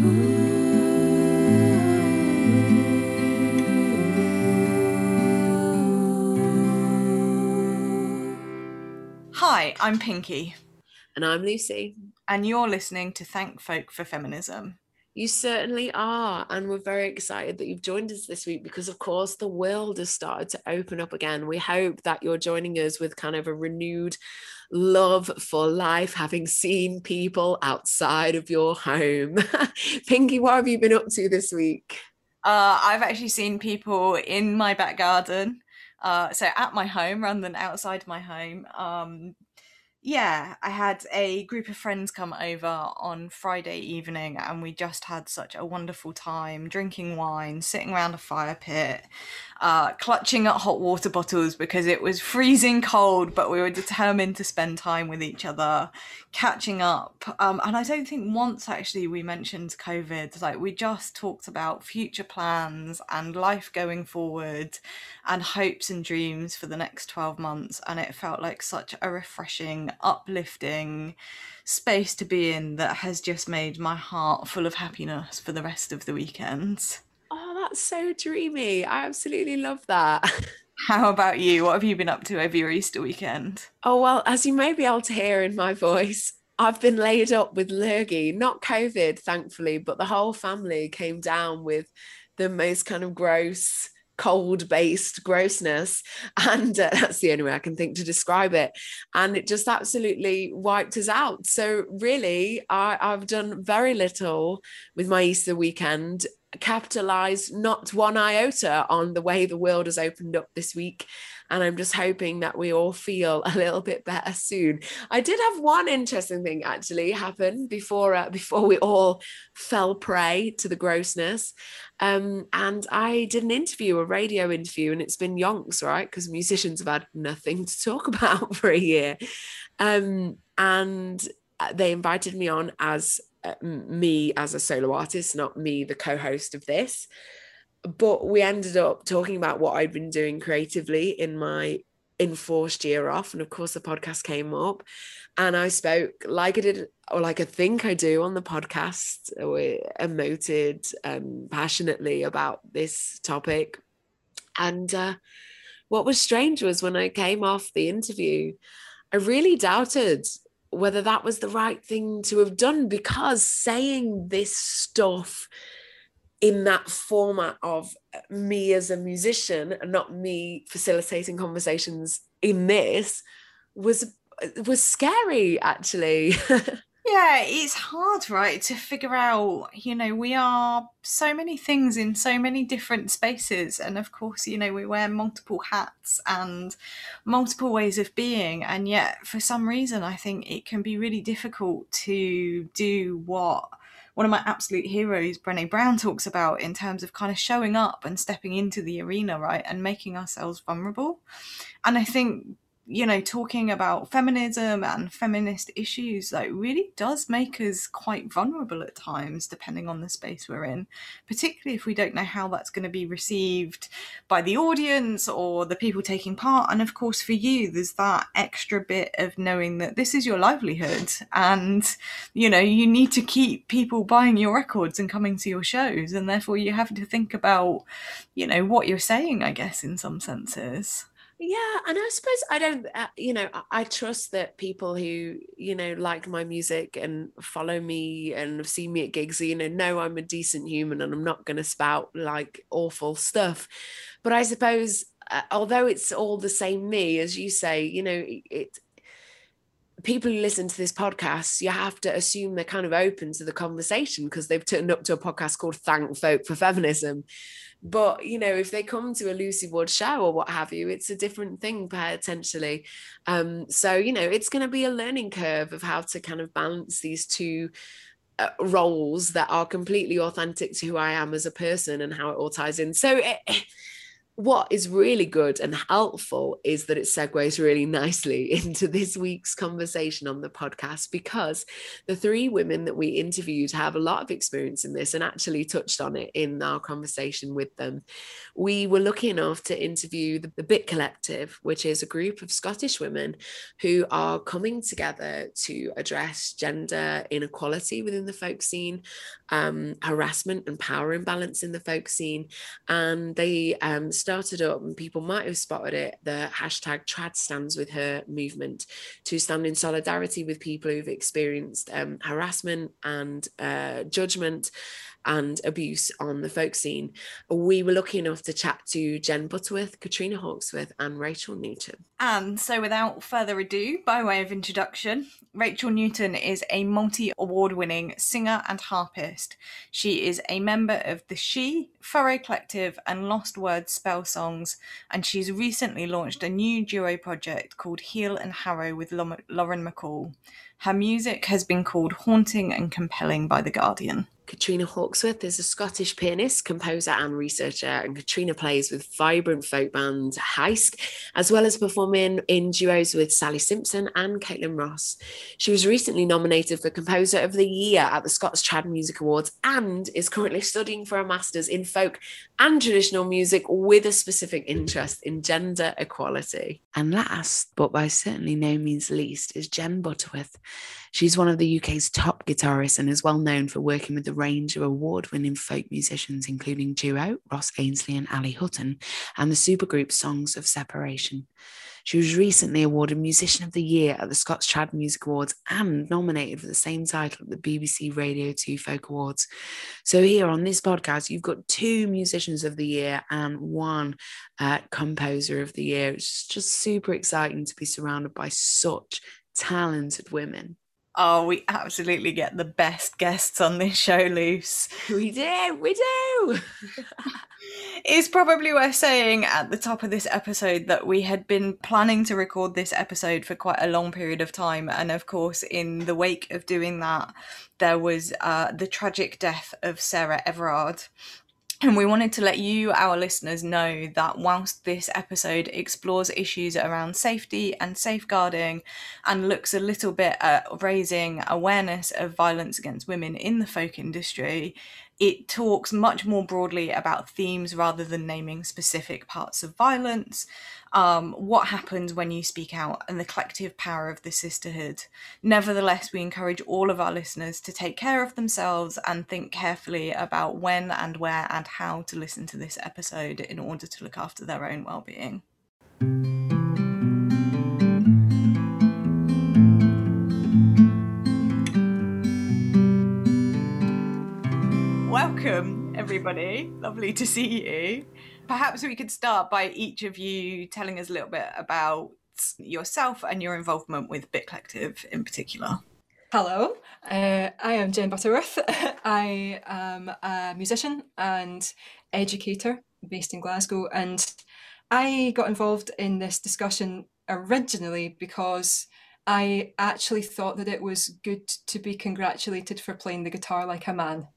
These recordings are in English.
Hi, I'm Pinky. And I'm Lucy. And you're listening to Thank Folk for Feminism. You certainly are. And we're very excited that you've joined us this week because, of course, the world has started to open up again. We hope that you're joining us with kind of a renewed love for life, having seen people outside of your home. Pinky, what have you been up to this week? Uh, I've actually seen people in my back garden. Uh, so at my home rather than outside my home. Um, yeah, I had a group of friends come over on Friday evening, and we just had such a wonderful time drinking wine, sitting around a fire pit, uh, clutching at hot water bottles because it was freezing cold, but we were determined to spend time with each other, catching up. Um, and I don't think once actually we mentioned COVID. Like we just talked about future plans and life going forward, and hopes and dreams for the next twelve months. And it felt like such a refreshing, uplifting space to be in that has just made my heart full of happiness for the rest of the that's so dreamy. I absolutely love that. How about you? What have you been up to over your Easter weekend? Oh, well, as you may be able to hear in my voice, I've been laid up with lurgy, not COVID, thankfully, but the whole family came down with the most kind of gross, cold based grossness. And uh, that's the only way I can think to describe it. And it just absolutely wiped us out. So, really, I, I've done very little with my Easter weekend capitalize not one iota on the way the world has opened up this week. And i'm just hoping that we all feel a little bit better soon. I did have one interesting thing actually happen before uh, before we all fell prey to the grossness. Um, and i did an interview a radio interview and it's been yonks right? Because musicians have had nothing to talk about for a year. Um, and uh, they invited me on as me as a solo artist, not me, the co host of this. But we ended up talking about what I'd been doing creatively in my enforced year off. And of course, the podcast came up and I spoke like I did, or like I think I do on the podcast, emoted um, passionately about this topic. And uh, what was strange was when I came off the interview, I really doubted whether that was the right thing to have done because saying this stuff in that format of uh, me as a musician and not me facilitating conversations in this was uh, was scary actually yeah it's hard right to figure out you know we are so many things in so many different spaces and of course you know we wear multiple hats and multiple ways of being and yet for some reason i think it can be really difficult to do what one of my absolute heroes, Brene Brown, talks about in terms of kind of showing up and stepping into the arena, right, and making ourselves vulnerable. And I think you know, talking about feminism and feminist issues, like, really does make us quite vulnerable at times, depending on the space we're in, particularly if we don't know how that's going to be received by the audience or the people taking part. And of course, for you, there's that extra bit of knowing that this is your livelihood and, you know, you need to keep people buying your records and coming to your shows. And therefore, you have to think about, you know, what you're saying, I guess, in some senses yeah and i suppose i don't uh, you know I, trust that people who you know like my music and follow me and have seen me at gigs you know know i'm a decent human and i'm not going to spout like awful stuff but i suppose uh, although it's all the same me as you say you know it people who listen to this podcast, you have to assume they're kind of open to the conversation because they've turned up to a podcast called Thank Folk for Feminism. But you know, if they come to a Lucy Wood show or what have you, it's a different thing potentially. Um, so you know, it's going to be a learning curve of how to kind of balance these two. Uh, roles that are completely authentic to who I am as a person and how it all ties in. So it, what is really good and helpful is that it segues really nicely into this week's conversation on the podcast because the three women that we interviewed have a lot of experience in this and actually touched on it in our conversation with them. We were lucky enough to interview the, the Bit Collective, which is a group of Scottish women who are coming together to address gender inequality within the folk scene, um, harassment and power imbalance in the folk scene. And they um, started up, and people might have spotted it, the hashtag trad stands with her movement to stand in solidarity with people who've experienced um, harassment and uh, judgment and abuse on the folk scene. We were lucky enough to chat to Jen Butterworth, Katrina Hawksworth, and Rachel Newton. And so, without further ado, by way of introduction, Rachel Newton is a multi award winning singer and harpist. She is a member of the Shee, Furrow Collective, and Lost Words Spell Songs, and she's recently launched a new duo project called Heal and Harrow with Lauren MacColl. Her music has been called haunting and compelling by The Guardian. Katrina Hawksworth is a Scottish pianist, composer, and researcher, and Katrina plays with vibrant folk band Heisk, as well as performing in duos with Sally Simpson and Caitlin Ross. She was recently nominated for Composer of the Year at the Scots Trad Music Awards and is currently studying for a master's in folk and traditional music with a specific interest in gender equality. And last, but by certainly no means least, is Jen Butterworth. She's one of the UK's top guitarists and is well known for working with a range of award winning folk musicians, including duo Ross Ainslie, and Ali Hutton, and the supergroup Songs of Separation. She was recently awarded Musician of the Year at the Scots Trad Music Awards and nominated for the same title at the BBC Radio 2 Folk Awards. So, here on this podcast, you've got two Musicians of the Year and one uh, Composer of the Year. It's just super exciting to be surrounded by such talented women. Oh, we absolutely get the best guests on this show, Luce. We do, we do. it's probably worth saying at the top of this episode that we had been planning to record this episode for quite a long period of time. And of course, in the wake of doing that, there was uh, the tragic death of Sarah Everard. And we wanted to let you, our listeners, know that whilst this episode explores issues around safety and safeguarding and looks a little bit at raising awareness of violence against women in the folk industry, it talks much more broadly about themes rather than naming specific parts of violence, um, what happens when you speak out, and the collective power of the sisterhood. Nevertheless, we encourage all of our listeners to take care of themselves and think carefully about when and where and how to listen to this episode in order to look after their own well-being. welcome, everybody. Lovely to see you. Perhaps we could start by each of you telling us a little bit about yourself and your involvement with Bit Collective in particular. Hello, uh, I am Jen Butterworth. I am a musician and educator based in Glasgow, and I got involved in this discussion originally because I actually thought that it was good to be congratulated for playing the guitar like a man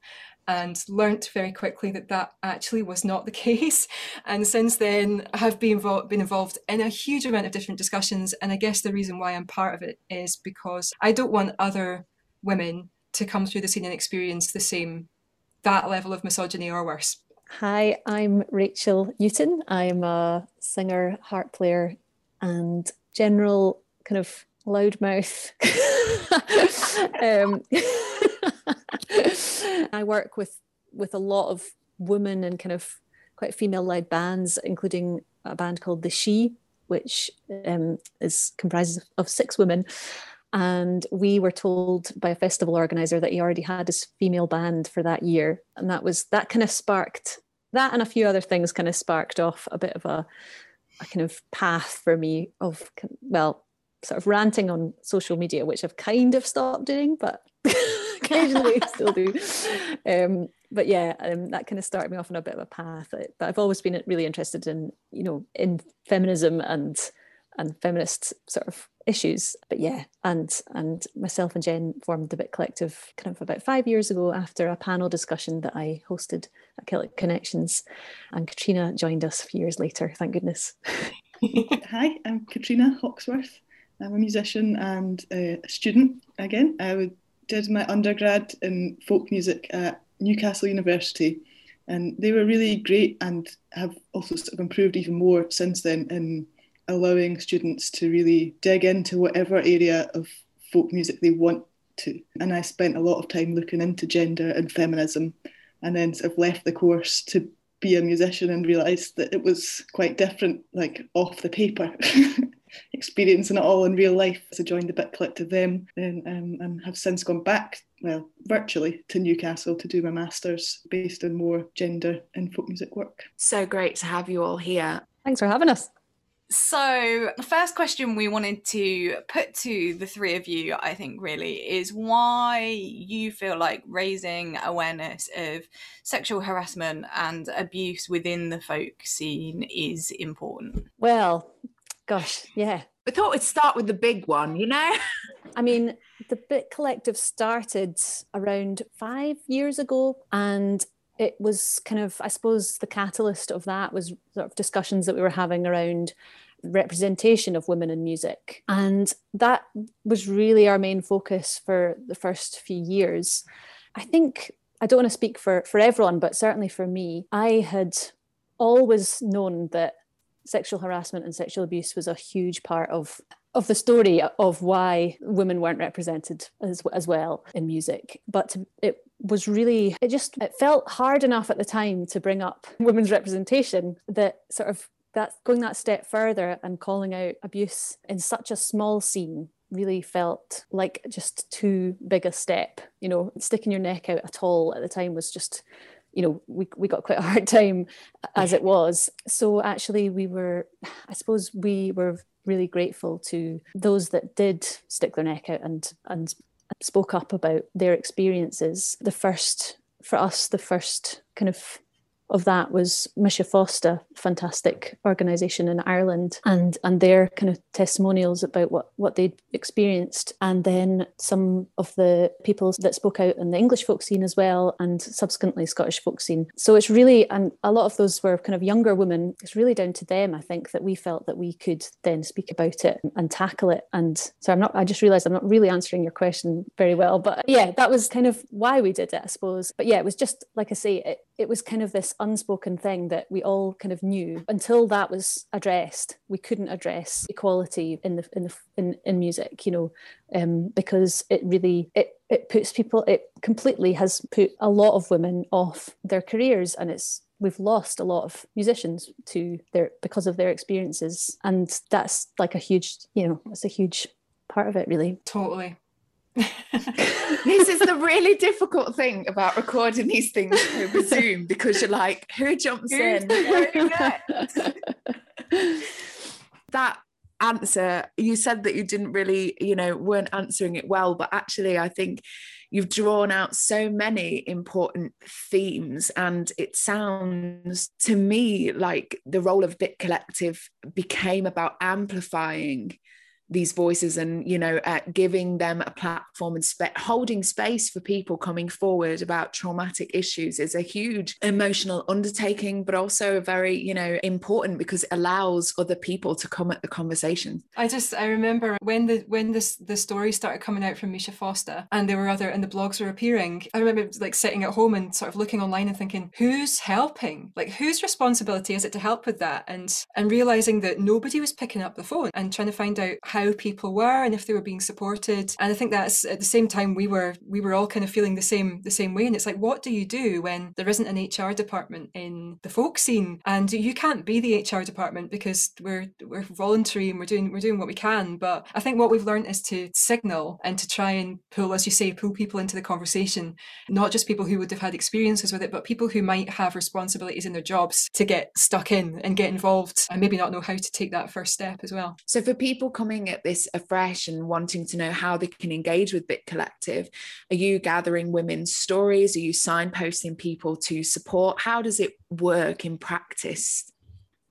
and learnt very quickly that that actually was not the case. And since then, I have been, involved, been involved in a huge amount of different discussions. And I guess the reason why I'm part of it is because I don't want other women to come through the scene and experience the same, that level of misogyny or worse. Hi, I'm Rachel Newton. I'm a singer, harp player, and general kind of loudmouth. um, I work with with a lot of women and kind of quite female led bands, including a band called The Shee, which um, is comprised of six women. And we were told by a festival organizer that he already had his female band for that year. And that was that kind of sparked that and a few other things kind of sparked off a bit of a, a kind of path for me of well sort of ranting on social media which i've kind of stopped doing but occasionally still do. Um, but yeah, um, that kind of started me off on a bit of a path. But I've always been really interested in, you know, in feminism and and feminist sort of issues. But yeah, and and myself and Jen formed the Bit Collective kind of about five years ago after a panel discussion that I hosted at Celtic Connections, and Katrina joined us a few years later. Thank goodness. Hi, I'm Katrina Hawksworth. I'm a musician and a student again. I did my undergrad in folk music at Newcastle University, and they were really great and have also sort of improved even more since then in allowing students to really dig into whatever area of folk music they want to. And I spent a lot of time looking into gender and feminism, and then sort of left the course to be a musician and realised that it was quite different, like off the paper. experiencing it all in real life. So I joined the Bit Collective then and, um, and have since gone back, well, virtually to Newcastle to do my master's based on more gender and folk music work. So great to have you all here. Thanks for having us. So, the first question we wanted to put to the three of you, I think, really, is why you feel like raising awareness of sexual harassment and abuse within the folk scene is important. Well, gosh, yeah. We thought we'd start with the big one, you know? I mean, the Bit Collective started around five years ago, and it was kind of, I suppose, the catalyst of that was sort of discussions that we were having around representation of women in music. And that was really our main focus for the first few years. I think, I don't want to speak for, for everyone, but certainly for me, I had always known that sexual harassment and sexual abuse was a huge part of of the story of why women weren't represented as, as well in music. But it was really it just it felt hard enough at the time to bring up women's representation that sort of that going that step further and calling out abuse in such a small scene really felt like just too big a step. You know sticking your neck out at all at the time was just you know we, we got quite a hard time as it was. So actually we were i suppose we were really grateful to those that did stick their neck out and and spoke up about their experiences. The first for us the first kind of of that was Misha Foster, fantastic organisation in Ireland, and and their kind of testimonials about what what they'd experienced, and then some of the people that spoke out in the English folk scene as well, and subsequently Scottish folk scene. So it's really, and a lot of those were kind of younger women. It's really down to them, I think, that we felt that we could then speak about it and tackle it. And so I'm not. I just realised I'm not really answering your question very well, but yeah, that was kind of why we did it, I suppose. But yeah, it was just like I say, it, it was kind of this unspoken thing that we all kind of knew. Until that was addressed we couldn't address equality in the in the in, in music you know um, because it really it it puts people it completely has put a lot of women off their careers and it's we've lost a lot of musicians to their because of their experiences. And that's like a huge you know it's a huge part of it really. Totally this is the really difficult thing about recording these things over Zoom because you're like, who jumps in? that answer, you said that you didn't really, you know, weren't answering it well, but actually, I think you've drawn out so many important themes and it sounds to me like the role of bit collective became about amplifying these voices and you know uh, giving them a platform and spe- holding space for people coming forward about traumatic issues is a huge emotional undertaking but also very you know important because it allows other people to come at the conversation. I just i remember when the when this the story started coming out from misha foster and there were other and the blogs were appearing i remember like sitting at home and sort of looking online and thinking who's helping? Like whose responsibility is it to help with that? And and realizing that nobody was picking up the phone and trying to find out how how people were and if they were being supported. And I think that's at the same time we were we were all kind of feeling the same the same way. And it's like, what do you do when there isn't an HR department in the folk scene and you can't be the HR department because we're we're voluntary and we're doing we're doing what we can. But I think what we've learned is to signal and to try and pull, as you say, pull people into the conversation, not just people who would have had experiences with it, but people who might have responsibilities in their jobs to get stuck in and get involved and maybe not know how to take that first step as well. So for people coming at this afresh and wanting to know how they can engage with Bit Collective, are you gathering women's stories? Are you signposting people to support? How does it work in practice?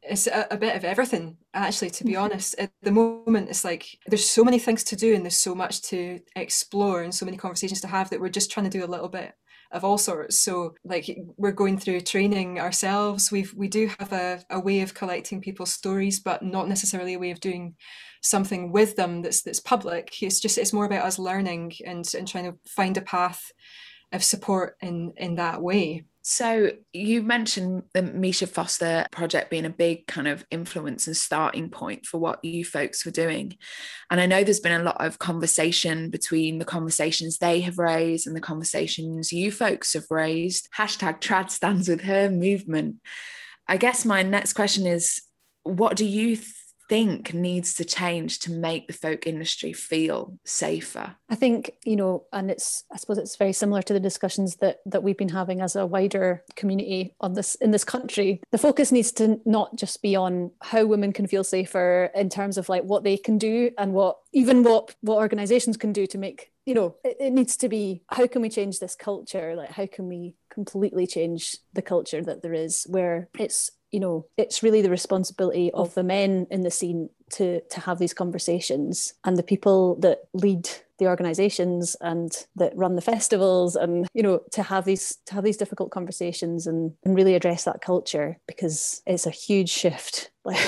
it's a, a, bit of everything actually to be mm-hmm. honest at the moment it's like there's so many things to do and there's so much to explore and so many conversations to have that we're just trying to do a little bit of all sorts. So like we're going through training ourselves. We've we do have a, a way of collecting people's stories but not necessarily a way of doing something with them that's that's public. It's just it's more about us learning and and trying to find a path of support in in that way so you mentioned the Misha Foster project being a big kind of influence and starting point for what you folks were doing. And I know there's been a lot of conversation between the conversations they have raised and the conversations you folks have raised. Hashtag trad stands with her movement. I guess my next question is what do you think needs to change to make the folk industry feel safer? I think, you know, and it's I suppose it's very similar to the discussions that that we've been having as a wider community on this in this country. The focus needs to not just be on how women can feel safer in terms of like what they can do and what even what what organizations can do to make you know it, it needs to be how can we change this culture like how can we completely change the culture that there is where it's you know it's really the responsibility of mm. the men in the scene to to have these conversations and the people that lead the organizations and that run the festivals and you know to have these to have these difficult conversations and, and really address that culture because it's a huge shift like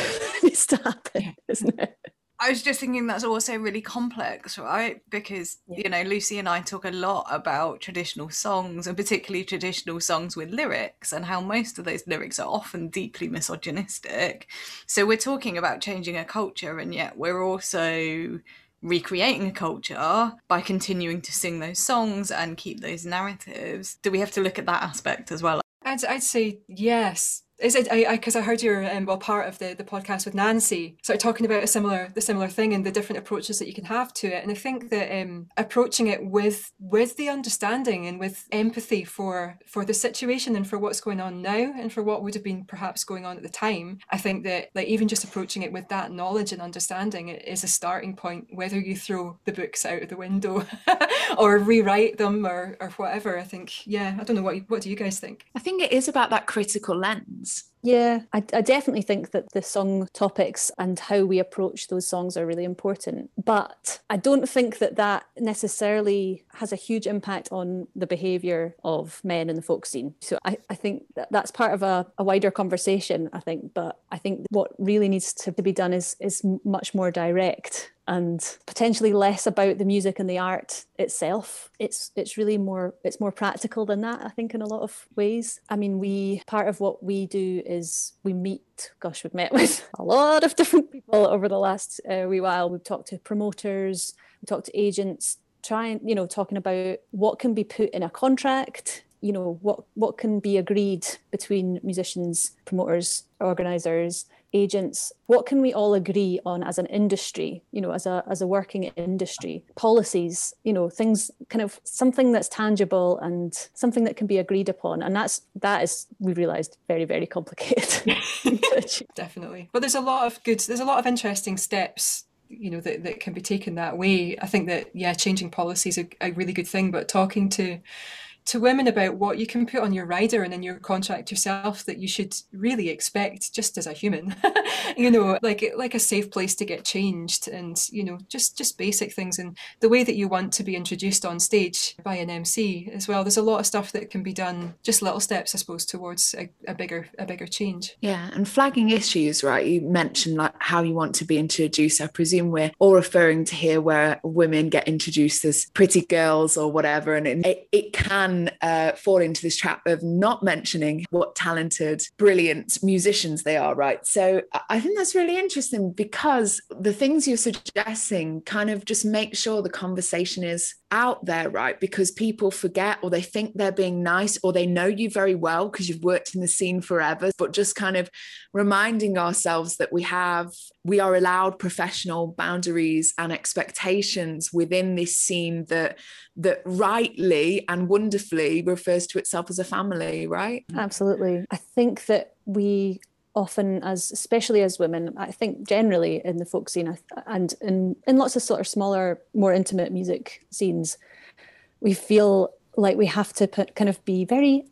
needs to happen isn't it I was just thinking that's also really complex, right? Because, yeah. you know, Lucy and I talk a lot about traditional songs and particularly traditional songs with lyrics and how most of those lyrics are often deeply misogynistic. So we're talking about changing a culture and yet we're also recreating a culture by continuing to sing those songs and keep those narratives. Do we have to look at that aspect as well? I'd, I'd say yes is it I because I, I, heard your um, well part of the the podcast with Nancy started talking about a similar the similar thing and the different approaches that you can have to it. And I think that um, approaching it with with the understanding and with empathy for for the situation and for what's going on now and for what would have been perhaps going on at the time I think that like even just approaching it with that knowledge and understanding is a starting point whether you throw the books out of the window or rewrite them or or whatever I think yeah I don't know what what do you guys think? I think it is about that critical lens yeah, I, I, definitely think that the song topics and how we approach those songs are really important. But I don't think that that necessarily has a huge impact on the behaviour of men in the folk scene. So I, I think that that's part of a, a wider conversation, I think. But I think what really needs to be done is, is much more direct and potentially less about the music and the art itself. It's it's really more it's more practical than that i think in a lot of ways. I mean we part of what we do is we meet gosh we've met with a lot of different people over the last uh, wee while. We've talked to promoters we talked to agents trying you know talking about what can be put in a contract you know what what can be agreed between musicians promoters organizers agents what can we all agree on as an industry you know as a as a working industry? Policies you know things kind of something that's tangible and something that can be agreed upon. And that's that is we realized very very complicated. Definitely. But there's a lot of good there's a lot of interesting steps you know that, that can be taken that way. I think that yeah changing policies is a, a really good thing but talking to to women about what you can put on your rider and in your contract yourself that you should really expect just as a human you know like like a safe place to get changed and you know just just basic things. And the way that you want to be introduced on stage by an MC as well there's a lot of stuff that can be done just little steps I suppose towards a, a bigger a bigger change. Yeah and flagging issues right? You mentioned like how you want to be introduced. I presume we're all referring to here where women get introduced as pretty girls or whatever and it, it can can uh, fall into this trap of not mentioning what talented, brilliant musicians they are, right? So I think that's really interesting because the things you're suggesting kind of just make sure the conversation is out there, right? Because people forget or they think they're being nice or they know you very well because you've worked in the scene forever, but just kind of reminding ourselves that we have, we are allowed professional boundaries and expectations within this scene that that rightly and wonderfully refers to itself as a family, right? Absolutely. I think that we often as especially as women i think generally in the folk scene and in, in lots of sort of smaller more intimate music scenes we feel like we have to put, kind of be very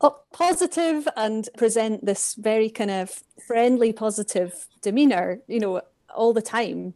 uh, positive and present this very kind of friendly, positive demeanor, you know, all the time.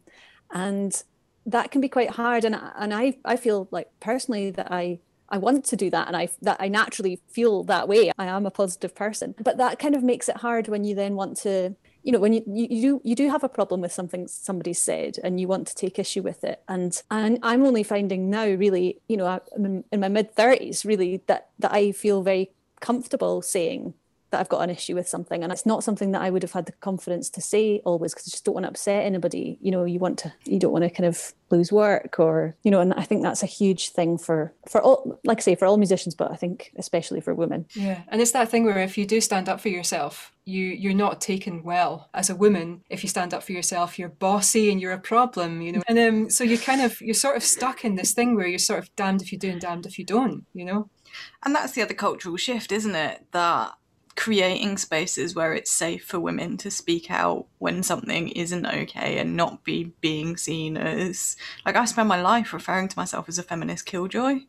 And that can be quite hard. And, and I, I feel like personally that I I want to do that and I that I naturally feel that way. I am a positive person. But that kind of makes it hard when you then want to you know when you, you, you do you do have a problem with something somebody said and you want to take issue with it and and i'm only finding now really you know i'm in my mid 30s really that that i feel very comfortable saying that I've got an issue with something. And it's not something that I would have had the confidence to say always because I just don't want to upset anybody. You know, you want to, you don't want to kind of lose work or, you know, and I think that's a huge thing for, for all, like I say, for all musicians, but I think especially for women. Yeah. And it's that thing where if you do stand up for yourself, you you're not taken well as a woman if you stand up for yourself you're bossy and you're a problem you know and um so you kind of you're sort of stuck in this thing where you're sort of damned if you do and damned if you don't you know and that's the other cultural shift isn't it that creating spaces where it's safe for women to speak out when something isn't okay and not be being seen as like I spend my life referring to myself as a feminist killjoy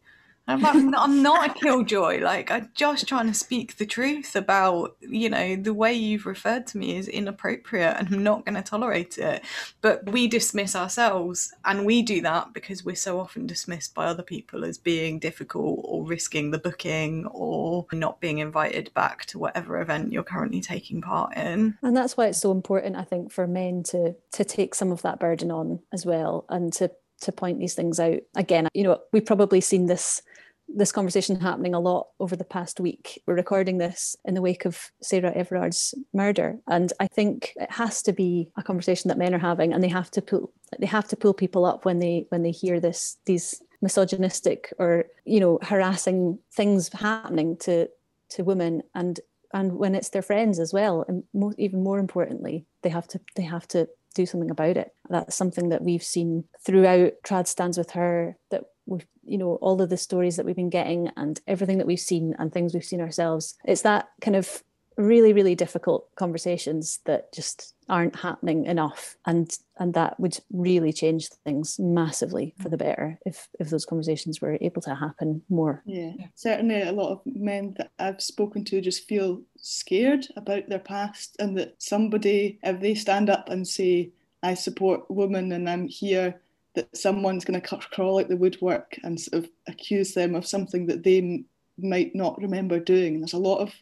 I'm, like, I'm not a killjoy. Like, I'm just trying to speak the truth about, you know, the way you've referred to me is inappropriate and I'm not going to tolerate it. But we dismiss ourselves, and we do that because we're so often dismissed by other people as being difficult or risking the booking or not being invited back to whatever event you're currently taking part in. And that's why it's so important, I think, for men to to take some of that burden on as well and to to point these things out. Again, you know, we've probably seen this this conversation happening a lot over the past week. We're recording this in the wake of Sarah Everard's murder, and I think it has to be a conversation that men are having, and they have to pull they have to pull people up when they when they hear this these misogynistic or you know harassing things happening to to women. And and when it's their friends as well and more, even more importantly they have to they have to do something about it. That's something that we've seen throughout trad stands with her that we've you know all of the stories that we've been getting and everything that we've seen and things we've seen ourselves. It's that kind of really really difficult conversations that just aren't happening enough. And and that would really change things massively for the better if if those conversations were able to happen more. Yeah, yeah. certainly a lot of men that i've spoken to just feel scared about their past and that somebody if they stand up and say i support women and i'm here that someone's going to crawl out the woodwork and sort of accuse them of something that they m- might not remember doing. There's a lot of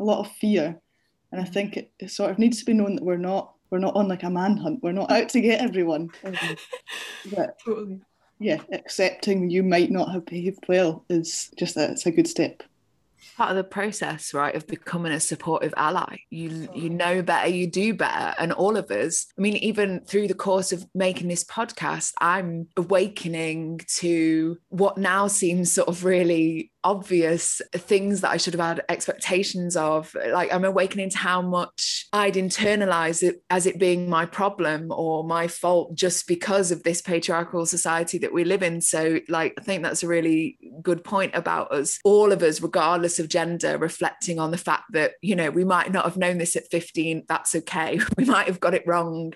a lot of fear, and I think it, it, sort of needs to be known that we're not we're not on like a manhunt. We're not out to get everyone. but, totally. Yeah, accepting you might not have behaved well is just that it's a good step part of the process right of becoming a supportive ally. You you know better you do better and all of us i mean even through the course of making this podcast i'm awakening to what now seems sort of really obvious things that I should have had expectations of. Like I'm awakening to how much I'd internalize it as it being my problem or my fault just because of this patriarchal society that we live in. So, like, I think that's a really good point about us, all of us, regardless of gender, reflecting on the fact that, you know, we might not have known this at 15. That's okay. We might have got it wrong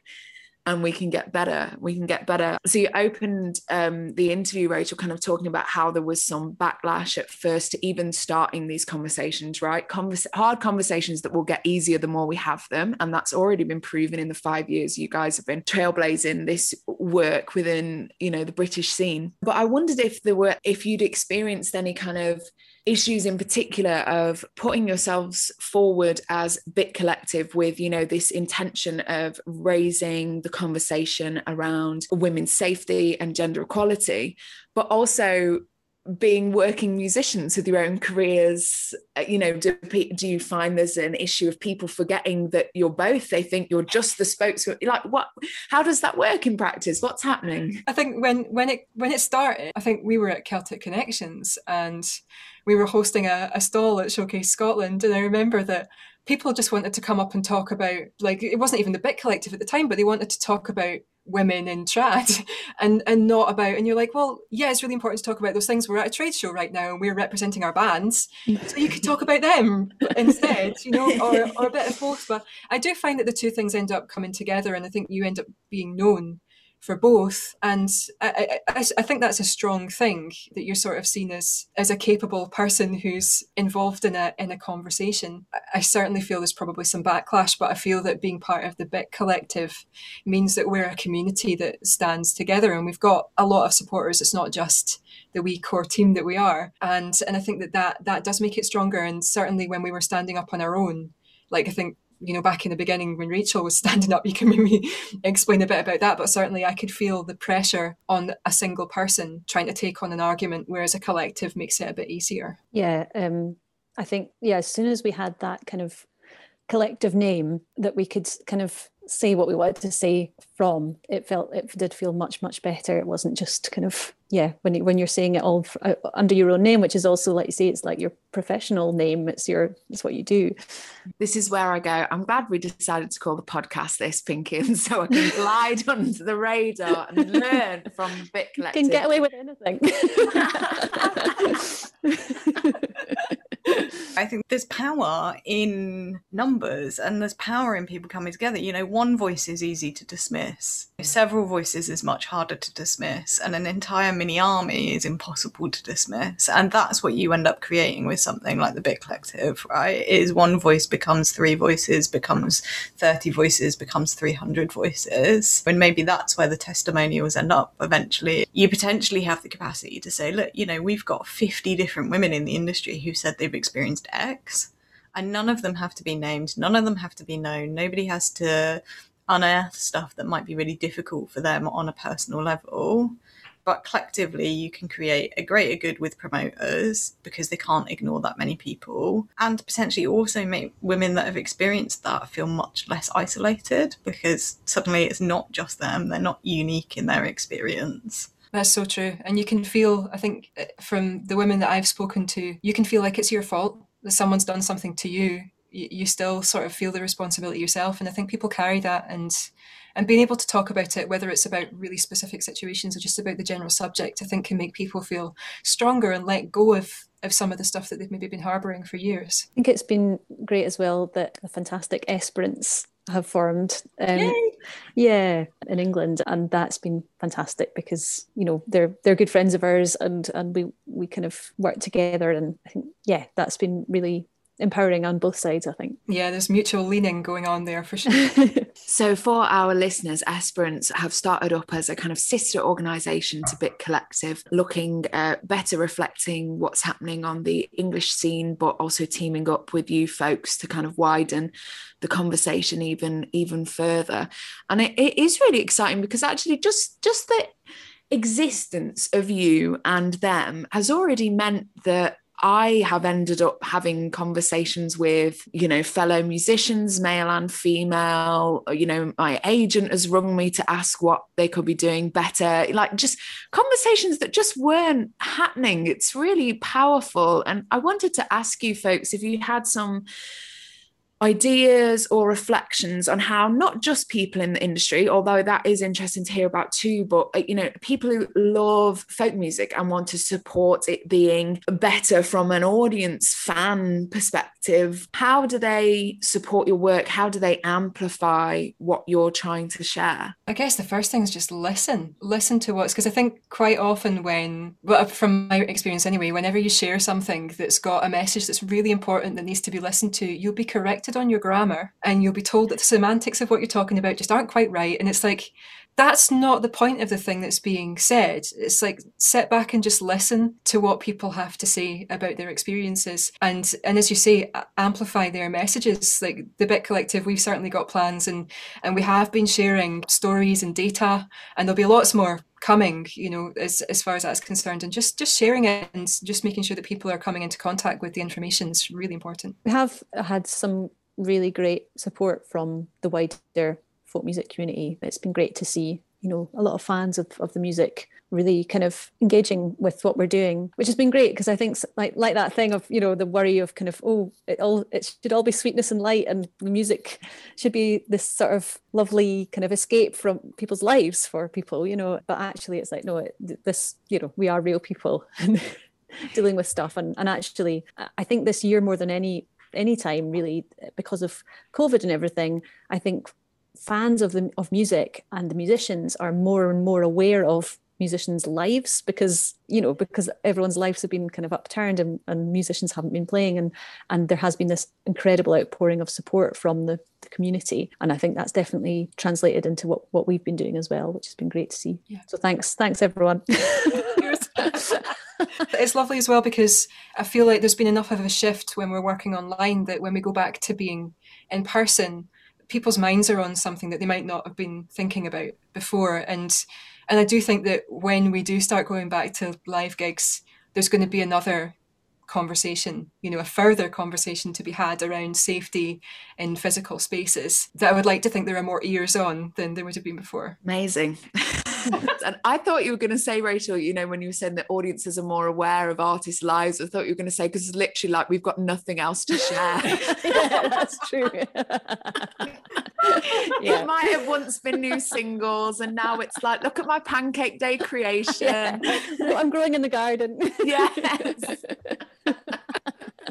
and we can get better. We can get better. So you opened um, the interview, Rachel, kind of talking about how there was some backlash at first to even starting these conversations, right? Convers- hard conversations that will get easier the more we have them. And that's already been proven in the five years you guys have been trailblazing this work within, you know, the British scene. But I wondered if there were, if you'd experienced any kind of issues in particular of putting yourselves forward as bit collective with you know this intention of raising the conversation around women's safety and gender equality but also being working musicians with your own careers uh, you know do, do you find there's an issue of people forgetting that you're both? They think you're just the spokesman like what how does that work in practice? What's happening? I think when when it when it started i think we were at celtic connections and we were hosting a, a stall at showcase scotland. And i remember that people just wanted to come up and talk about like it wasn't even the bit collective at the time but they wanted to talk about women in trad and and not about and you're like well yeah it's really important to talk about those things. We're at a trade show right now and we're representing our bands so you could talk about them instead you know or, or a bit of both. But i do find that the two things end up coming together and i think you end up being known for both. And I, I, I, think that's a strong thing that you're sort of seen as as a capable person who's involved in a in a conversation. I certainly feel there's probably some backlash, but I feel that being part of the Bit Collective means that we're a community that stands together and we've got a lot of supporters. It's not just the wee core team that we are. And and I think that that, that does make it stronger. And certainly when we were standing up on our own, like I think you know, back in the beginning when Rachel was standing up, you can maybe explain a bit about that. But certainly, I could feel the pressure on a single person trying to take on an argument, whereas a collective makes it a bit easier. Yeah, um, I think yeah. As soon as we had that kind of collective name that we could kind of say what we wanted to say from it felt it did feel much much better. It wasn't just kind of yeah when you, when you're saying it all uh, under your own name which is also like you say it's like your professional name. It's your it's what you do. This is where i go. I'm glad we decided to call the podcast this pinky and so i can glide under the radar and learn from bit collective can get away with anything I think there's power in numbers and there's power in people coming together. You know, one voice is easy to dismiss, several voices is much harder to dismiss, and an entire mini army is impossible to dismiss. And that's what you end up creating with something like the Bit Collective, right? Is one voice becomes three voices, becomes 30 voices, becomes 300 voices. And maybe that's where the testimonials end up eventually. You potentially have the capacity to say, look, you know, we've got 50 different women in the industry who said they've experienced X, and none of them have to be named, none of them have to be known. Nobody has to unearth stuff that might be really difficult for them on a personal level. But collectively, you can create a greater good with promoters because they can't ignore that many people, and potentially also make women that have experienced that feel much less isolated because suddenly it's not just them, they're not unique in their experience. That's so true. And you can feel, I think, uh, from the women that I've spoken to, you can feel like it's your fault that someone's done something to you. You, still sort of feel the responsibility yourself. And I think people carry that and and being able to talk about it, whether it's about really specific situations or just about the general subject, I think can make people feel stronger and let go of of some of the stuff that they've maybe been harbouring for years. I think it's been great as well that the fantastic Esperance have formed. Um, yeah, in England, and that's been fantastic because you know they're they're good friends of ours, and and we we kind of work together, and I think yeah, that's been really empowering on both sides, I think. Yeah, there's mutual leaning going on there for sure. so, for our listeners, Esperance have started up as a kind of sister organisation to Bit Collective, looking uh, better reflecting what's happening on the English scene, but also teaming up with you folks to kind of widen the conversation even even further. And it, it is really exciting because actually, just just the existence of you and them has already meant that I have ended up having conversations with, you know, fellow musicians, male and female. You know, my agent has rung me to ask what they could be doing better. Like just conversations that just weren't happening. It's really powerful. And I wanted to ask you folks if you had some ideas or reflections on how not just people in the industry although that is interesting to hear about too but uh, you know people who love folk music and want to support it being better from an audience fan perspective how do they support your work? How do they amplify what you're trying to share? I guess the first thing is just listen listen to what's because i think quite often when well from my experience anyway whenever you share something that's got a message that's really important that needs to be listened to you'll be correct corrected on your grammar and you'll be told that the semantics of what you're talking about just aren't quite right. And it's like, that's not the point of the thing that's being said. It's like sit back and just listen to what people have to say about their experiences, and and as you say, amplify their messages. Like the Bit Collective, we've certainly got plans, and and we have been sharing stories and data, and there'll be lots more coming you know as, as far as that's concerned and just just sharing it and just making sure that people are coming into contact with the information is really important we have had some really great support from the wider folk music community. It's been great to see, you know, a lot of fans of, of the music really kind of engaging with what we're doing, which has been great because I think like like that thing of, you know, the worry of kind of, oh, it all it should all be sweetness and light and the music should be this sort of lovely kind of escape from people's lives for people, you know. But actually it's like, no, it, this, you know, we are real people dealing with stuff. And and actually I think this year more than any any time really because of covid and everything i think fans of the of music and the musicians are more and more aware of musicians' lives because you know because everyone's lives have been kind of upturned and, and musicians haven't been playing and and there has been this incredible outpouring of support from the, the community. And I think that's definitely translated into what what we've been doing as well which has been great to see. Yeah. so thanks thanks everyone it's lovely as well because I feel like there's been enough of a shift when we're working online that when we go back to being in person people's minds are on something that they might not have been thinking about before and and I do think that when we do start going back to live gigs, there's going to be another conversation, you know, a further conversation to be had around safety in physical spaces that I would like to think there are more ears on than there would have been before. Amazing. and I thought you were going to say, Rachel, you know, when you were saying that audiences are more aware of artists' lives, I thought you were going to say, because it's literally like we've got nothing else to share. yeah, that's true. yeah. It might have once been new singles, and now it's like, look at my pancake day creation. Yeah. I'm growing in the garden. yes.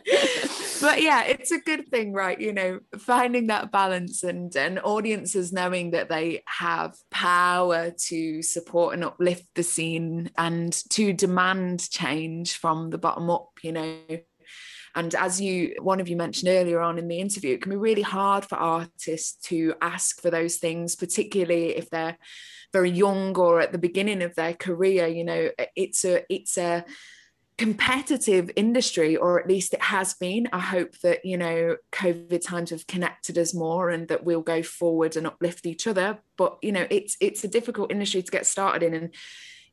but yeah, it's a good thing, right? You know, finding that balance and and audiences knowing that they have power to support and uplift the scene and to demand change from the bottom up, you know. And as you, one of you mentioned earlier on in the interview, it can be really hard for artists to ask for those things, particularly if they're very young or at the beginning of their career. You know, it's a, it's a, competitive industry or at least it has been. I hope that you know covid times have connected us more and that we'll go forward and uplift each other. But you know it's it's a difficult industry to get started in and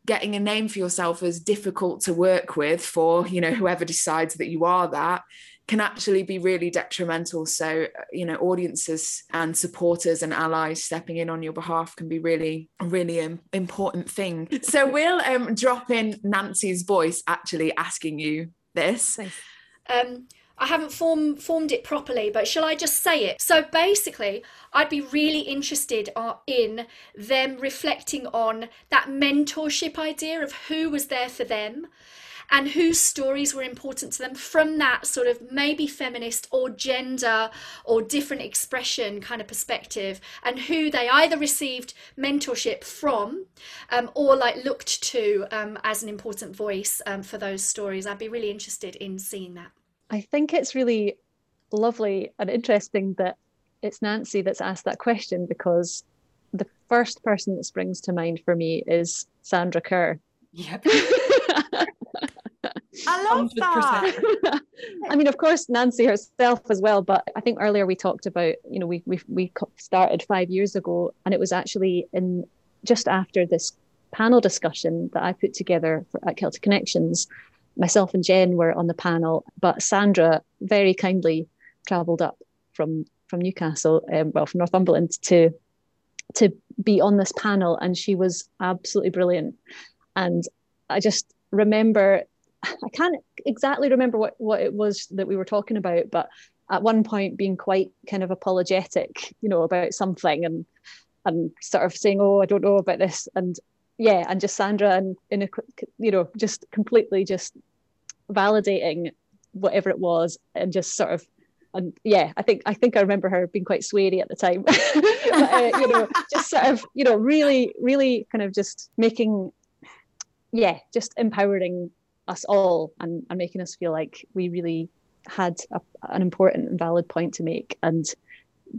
getting a name for yourself is difficult to work with for you know whoever decides that you are that can actually be really detrimental. So, you know, audiences and supporters and allies stepping in on your behalf can be really, really an important thing. So, we'll um, drop in Nancy's voice actually asking you this. Um, I haven't form, formed it properly, but shall I just say it? So basically, I'd be really interested uh, in them reflecting on that mentorship idea of who was there for them and whose stories were important to them from that sort of maybe feminist or gender or different expression kind of perspective, and who they either received mentorship from um, or like looked to um, as an important voice um, for those stories. I'd be really interested in seeing that. I think it's really lovely and interesting that it's Nancy that's asked that question because the first person that springs to mind for me is Sandra Kerr. Yep. I love 100%. that. I mean, of course, Nancy herself as well. But I think earlier we talked about, you know, we we we started five years ago, and it was actually in just after this panel discussion that I put together for, at Celtic Connections. Myself and Jen were on the panel, but Sandra very kindly travelled up from from Newcastle, um, well, from Northumberland to to be on this panel, and she was absolutely brilliant. And I just remember I can't exactly remember what, what it was that we were talking about, but at one point being quite kind of apologetic, you know, about something and and sort of saying, "Oh, I don't know about this," and yeah, and just Sandra and in a you know just completely just validating whatever it was and just sort of and yeah, I think I think I remember her being quite sweary at the time, but, uh, you know, just sort of you know really really kind of just making yeah just empowering us all and, and making us feel like we really had a, an important and valid point to make. And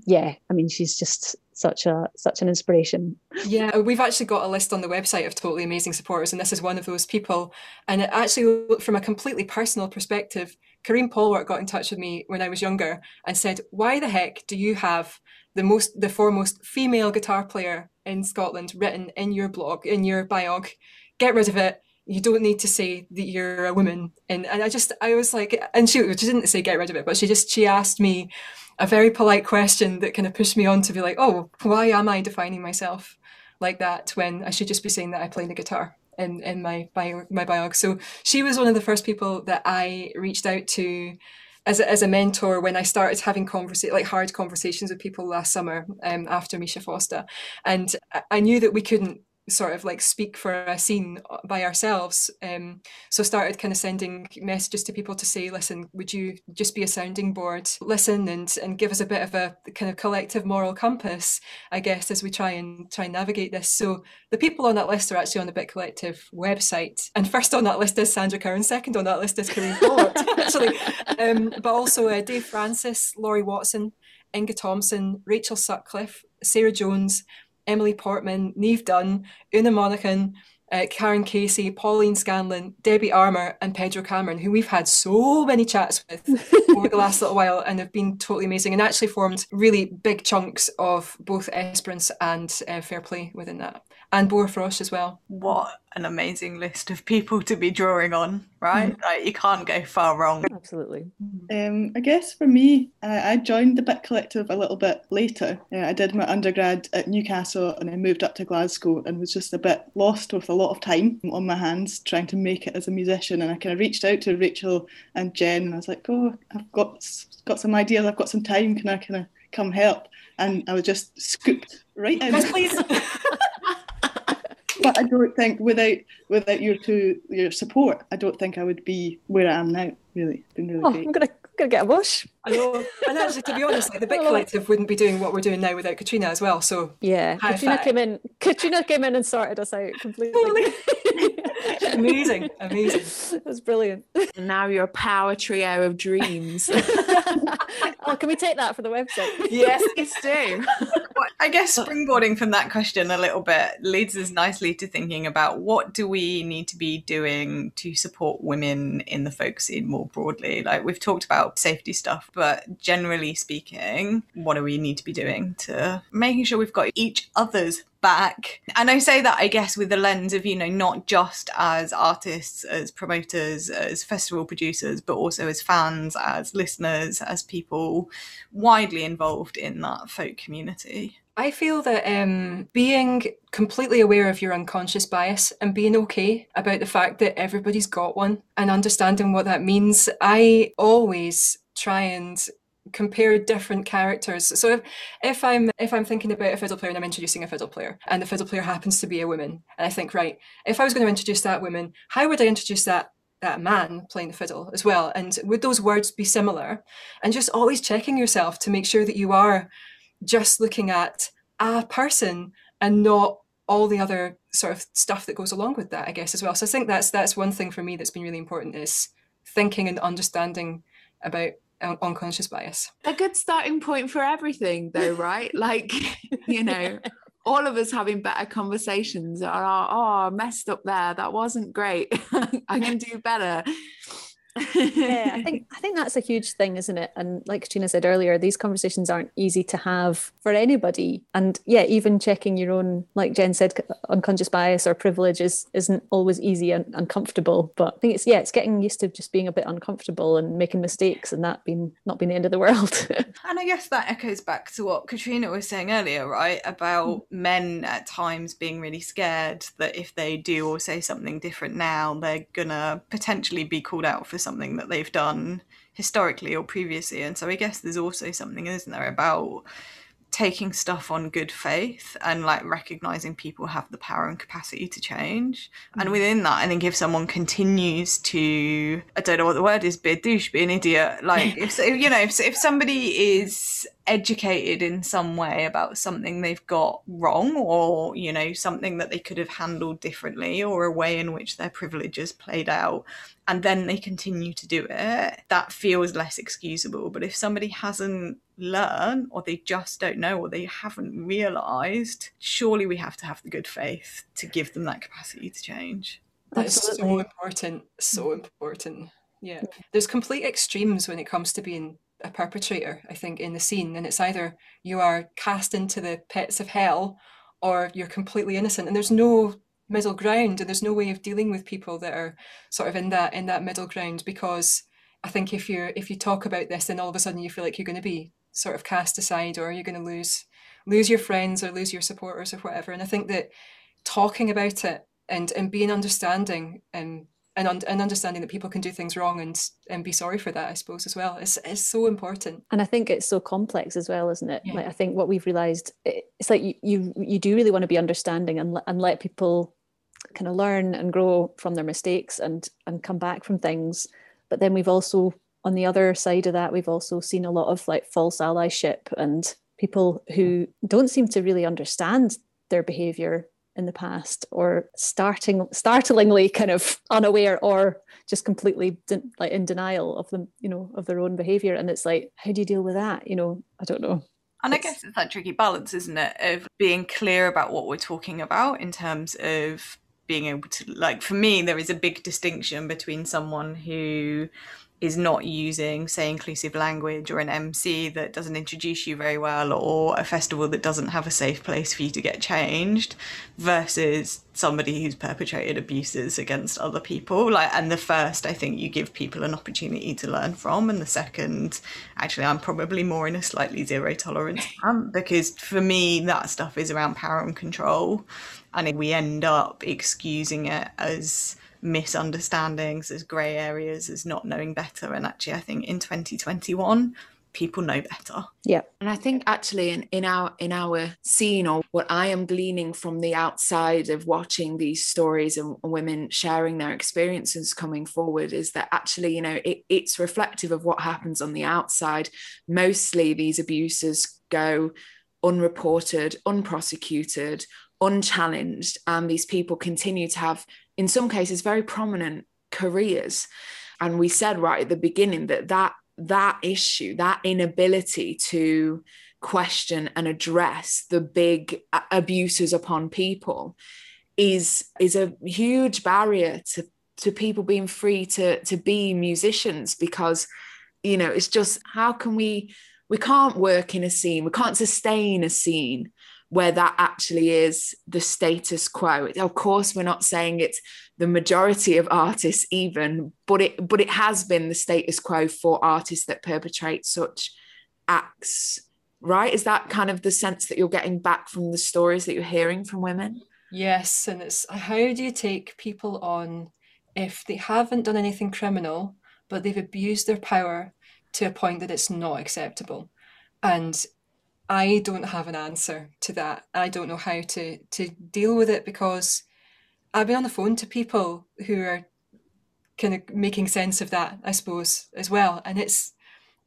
yeah i mean she's just such a such an inspiration. Yeah uh, we've actually got a list on the website of totally amazing supporters and this is one of those people. And it actually from a completely personal perspective Karine Polwart got in touch with me when I was younger and said, "Why the heck do you have the most, the foremost female guitar player in Scotland written in your blog, in your biog? Get rid of it you don't need to say that you're a woman. And and i just i was like and she, she didn't say get rid of it but she just she asked me a very polite question that kind of pushed me on to be like oh why am i defining myself like that when i should just be saying that i play the guitar in in my bio my biog? So she was one of the first people that i reached out to as a, as a mentor when I started having conversa- like hard conversations with people last summer um, after Misha Foster, and I knew that we couldn't sort of like speak for a scene by ourselves. Um, so started kind of sending messages to people to say, listen, would you just be a sounding board? Listen and and give us a bit of a kind of collective moral compass, I guess, as we try and try and navigate this. So the people on that list are actually on the Bit Collective website. And first on that list is Sandra Curran, second on that list is Karine Polwart, actually. Um, but also uh, Dave Francis, Lori Watson, Inge Thomson, Rachel Sutcliffe, Sarah Jones, Emily Portman, Niamh Dunne, Una Monaghan, uh, Karan Casey, Pauline Scanlon, Debbie Armour, and Pedro Cameron, who we've had so many chats with over the last little while and have been totally amazing and actually formed really big chunks of both Esperance and uh, FairPlé within that. And Bora Frosh as well. What an amazing list of people to be drawing on, right? Mm. Like you can't go far wrong. Absolutely. Um, I guess for me, I, I joined the Bit Collective a little bit later. Uh, I did my undergrad at Newcastle and I moved up to Glasgow and was just a bit lost with a lot of time on my hands trying to make it as a musician. And I kind of reached out to Rachel and Jen and I was like, oh, I've got got some ideas, I've got some time, can I kind of come help? And I was just scooped right in. Yes, please. but I don't think without without your two your support, I don't think I would be where I am now. Really, it's been really oh, great. I'm gonna gonna get a bush. I know, and actually, to be honest, like the Bit oh. Collective wouldn't be doing what we're doing now without Katrina as well. So yeah, Katrina came in. Katrina came in and sorted us out completely. amazing, amazing. It was brilliant. And now you're a power trio of dreams. oh, can we take that for the website? yes, please do. Well, I guess oh. springboarding from that question a little bit leads us nicely to thinking about what do we need to be doing to support women in the folk scene more broadly. Like we've talked about safety stuff, but generally speaking, what do we need to be doing to making sure we've got each other's back. And I say that, I guess, with the lens of, you know, not just as artists, as promoters, as festival producers, but also as fans, as listeners, as people widely involved in that folk community. I feel that um, being completely aware of your unconscious bias and being okay about the fact that everybody's got one and understanding what that means, I always try and compare different characters. So if, if I'm if I'm thinking about a fiddle player and I'm introducing a fiddle player and the fiddle player happens to be a woman, and I think, right, if I was going to introduce that woman, how would I introduce that that man playing the fiddle as well? And would those words be similar? And just always checking yourself to make sure that you are just looking at a person and not all the other sort of stuff that goes along with that, I guess, as well. So I think that's that's one thing for me that's been really important is thinking and understanding about unconscious bias. A good starting point for everything, though, right? like, you know, all of us having better conversations are, oh, messed up there. That wasn't great. I can do better yeah, I think I think that's a huge thing, isn't it? And like Katrina said earlier, these conversations aren't easy to have for anybody. And yeah, even checking your own, like Jen said, unconscious bias or privilege is isn't always easy and uncomfortable. But I think it's yeah, it's getting used to just being a bit uncomfortable and making mistakes and that being not being the end of the world. and I guess that echoes back to what Katrina was saying earlier, right? About mm. men at times being really scared that if they do or say something different now, they're gonna potentially be called out for something that they've done historically or previously. And so I guess there's also something, isn't there, about taking stuff on good faith and like recognizing people have the power and capacity to change. Mm. And within that, I think if someone continues to, I don't know what the word is, be a douche, be an idiot, like if, you know, if, if somebody is educated in some way about something they've got wrong or you know something that they could have handled differently or a way in which their privileges played out and then they continue to do it that feels less excusable but if somebody hasn't learned or they just don't know or they haven't realized surely we have to have the good faith to give them that capacity to change that's so important so mm. important yeah there's complete extremes when it comes to being a perpetrator, I think, in the scene. And it's either you are cast into the pits of hell or you're completely innocent. And there's no middle ground and there's no way of dealing with people that are sort of in that in that middle ground because I think if you're if you talk about this then all of a sudden you feel like you're going to be sort of cast aside or you're going to lose lose your friends or lose your supporters or whatever. And I think that talking about it and and being understanding and and, un- and understanding that people can do things wrong and and be sorry for that i suppose as well is, it's so important and i think it's so complex as well isn't it Yeah. like i think what we've realized it's like you you, you do really want to be understanding and, and let people kind of learn and grow from their mistakes and and come back from things but then we've also on the other side of that we've also seen a lot of like false allyship and people who hmm. don't seem to really understand their behavior in the past or starting startlingly kind of unaware or just completely de- like in denial of them you know of their own behavior. And it's like how do you deal with that? You know i don't know. And I guess it's that tricky balance, isn't it, of being clear about what we're talking about in terms of being able to, like, for me, there is a big distinction between someone who is not using, say, inclusive language or an MC that doesn't introduce you very well or a festival that doesn't have a safe place for you to get changed versus somebody who's perpetrated abuses against other people. Like and the first i think you give people an opportunity to learn from and the second actually i'm probably more in a slightly zero tolerance camp because for me that stuff is around power and control. And we end up excusing it as misunderstandings as grey areas as not knowing better. And actually i think in 2021 people know better. Yeah. And I think actually in, in our in our scene or what I am gleaning from the outside of watching these stories and women sharing their experiences coming forward is that actually, you know, it, it's reflective of what happens on the outside. Mostly these abuses go unreported, unprosecuted, unchallenged, and these people continue to have, in some cases, very prominent careers. And we said right at the beginning that that that issue, that inability to question and address the big abuses upon people is is a huge barrier to to people being free to to be musicians because you know it's just how can we we can't work in a scene we can't sustain a scene where that actually is the status quo. Of course we're not saying it's the majority of artists even but it but it has been the status quo for artists that perpetrate such acts right? Is that kind of the sense that you're getting back from the stories that you're hearing from women? Yes, and it's how do you take people on if they haven't done anything criminal, but they've abused their power to a point that it's not acceptable? And I don't have an answer to that. I don't know how to to deal with it because I've been on the phone to people who are kind of making sense of that, I suppose, as well. And it's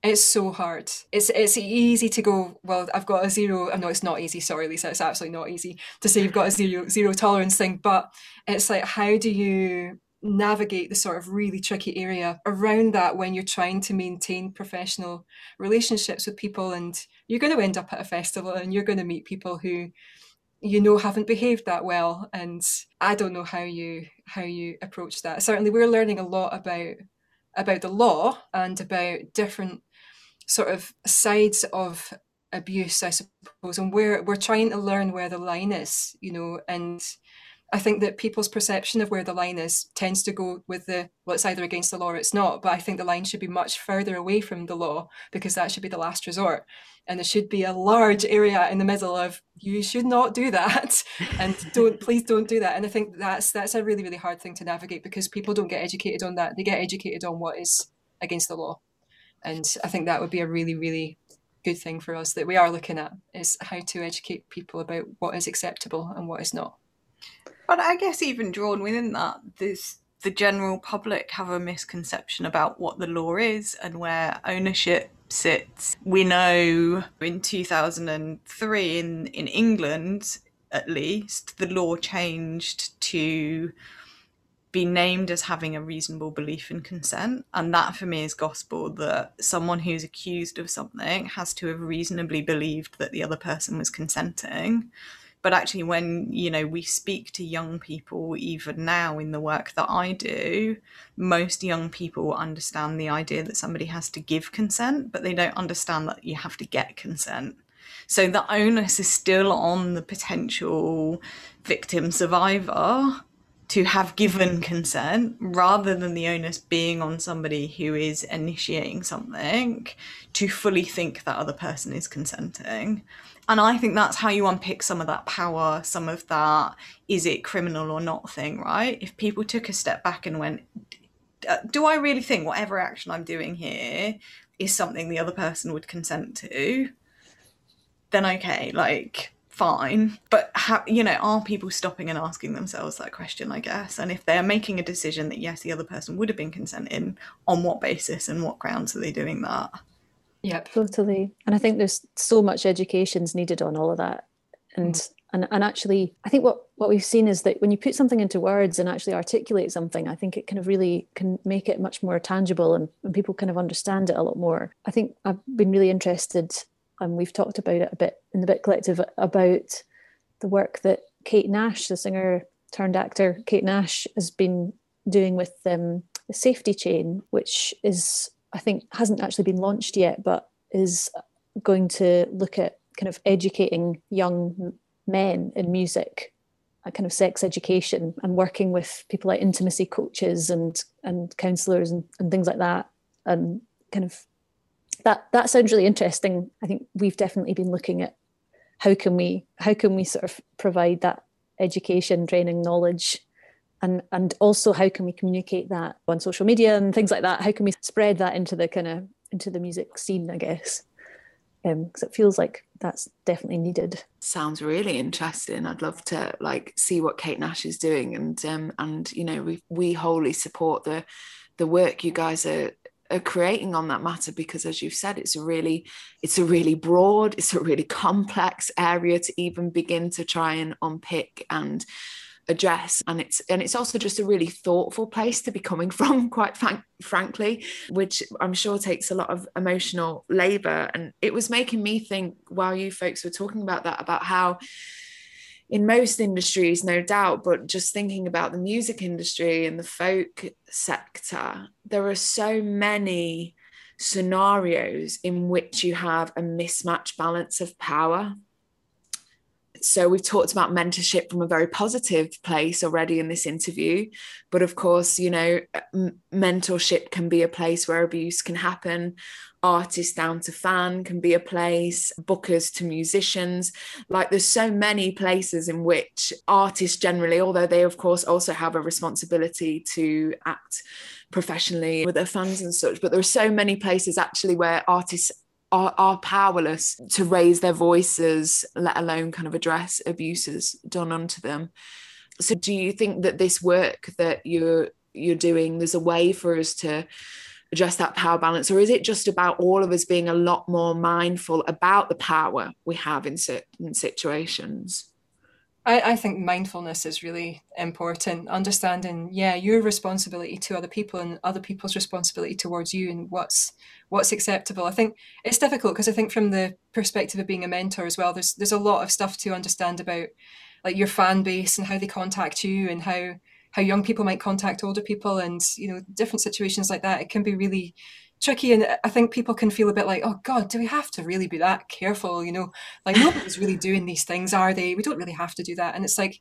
it's so hard. It's it's easy to go, well, I've got a zero. Uh, no, it's not easy. Sorry, Lisa. It's absolutely not easy to say you've got a zero zero tolerance thing. But it's like, how do you navigate the sort of really tricky area around that when you're trying to maintain professional relationships with people and you're going to end up at a festival and you're going to meet people who you know haven't behaved that well and i don't know how you how you approach that. Certainly we're learning a lot about about the law and about different sort of sides of abuse i suppose and we're we're trying to learn where the line is you know and I think that people's perception of where the line is tends to go with the well, it's either against the law or it's not. But I think the line should be much further away from the law because that should be the last resort. And there should be a large area in the middle of you should not do that and don't please don't do that. And I think that's that's a really, really hard thing to navigate because people don't get educated on that. They get educated on what is against the law. And I think that would be a really, really good thing for us that we are looking at is how to educate people about what is acceptable and what is not. But I guess even drawn within that, there's the general public have a misconception about what the law is and where ownership sits. We know in 2003 in, in England, at least, the law changed to be named as having a reasonable belief in consent. And that for me is gospel that someone who's accused of something has to have reasonably believed that the other person was consenting but actually when you know we speak to young people even now in the work that i do most young people understand the idea that somebody has to give consent but they don't understand that you have to get consent. So the onus is still on the potential victim survivor to have given consent rather than the onus being on somebody who is initiating something to fully think that other person is consenting. And I think that's how you unpick some of that power, some of that is it criminal or not thing, right? If people took a step back and went, uh, do I really think whatever action I'm doing here is something the other person would consent to? Then okay, like fine. But ha- you know, are people stopping and asking themselves that question? I guess, and if they're making a decision that yes, the other person would have been consenting, on what basis and what grounds are they doing that? Yep, totally. And I think there's so much education's needed on all of that, and. Mm. And, and actually, I think what, what we've seen is that when you put something into words and actually articulate something, I think it kind of really can make it much more tangible and, and people kind of understand it a lot more. I think I've been really interested and we've talked about it a bit in the Bit Collective about the work that Kate Nash, the singer turned actor, Kate Nash, has been doing with um, the Safety Chain, which is, I think, hasn't actually been launched yet, but is going to look at kind of educating young men in music kind of sex education and working with people like intimacy coaches and and counselors and, and things like that and kind of that that sounds really interesting. I think we've definitely been looking at how can we how can we sort of provide that education, training, knowledge, and and also how can we communicate that on social media and things like that? How can we spread that into the kind of into the music scene? I guess because um, it feels like that's definitely needed. Sounds really interesting. I'd love to like see what Kate Nash is doing, and um, and you know we we wholly support the the work you guys are are creating on that matter because as you've said it's a really it's a really broad it's a really complex area to even begin to try and unpick and address. And it's and it's also just a really thoughtful place to be coming from quite frank, frankly which i'm sure takes a lot of emotional labor. And it was making me think while you folks were talking about that about how in most industries, no doubt, but just thinking about the music industry and the folk sector, there are so many scenarios in which you have a mismatch balance of power. So, we've talked about mentorship from a very positive place already in this interview. But of course, you know, mentorship can be a place where abuse can happen artist down to fan can be a place, bookers to musicians. Like there's so many places in which artists generally, although they of course also have a responsibility to act professionally with their fans and such, but there are so many places actually where artists are, are powerless to raise their voices, let alone kind of address abuses done onto them. So do you think that this work that you're you're doing, there's a way for us to address that power balance or is it just about all of us being a lot more mindful about the power we have in certain situations? I, I think mindfulness is really important. Understanding yeah your responsibility to other people and other people's responsibility towards you and what's what's acceptable. I think it's difficult because i think from the perspective of being a mentor as well there's there's a lot of stuff to understand about like your fan base and how they contact you and how how young people might contact older people and you know different situations like that it can be really tricky. And i think people can feel a bit like oh god do we have to really be that careful? You know like nobody's really doing these things are they? We don't really have to do that. And it's like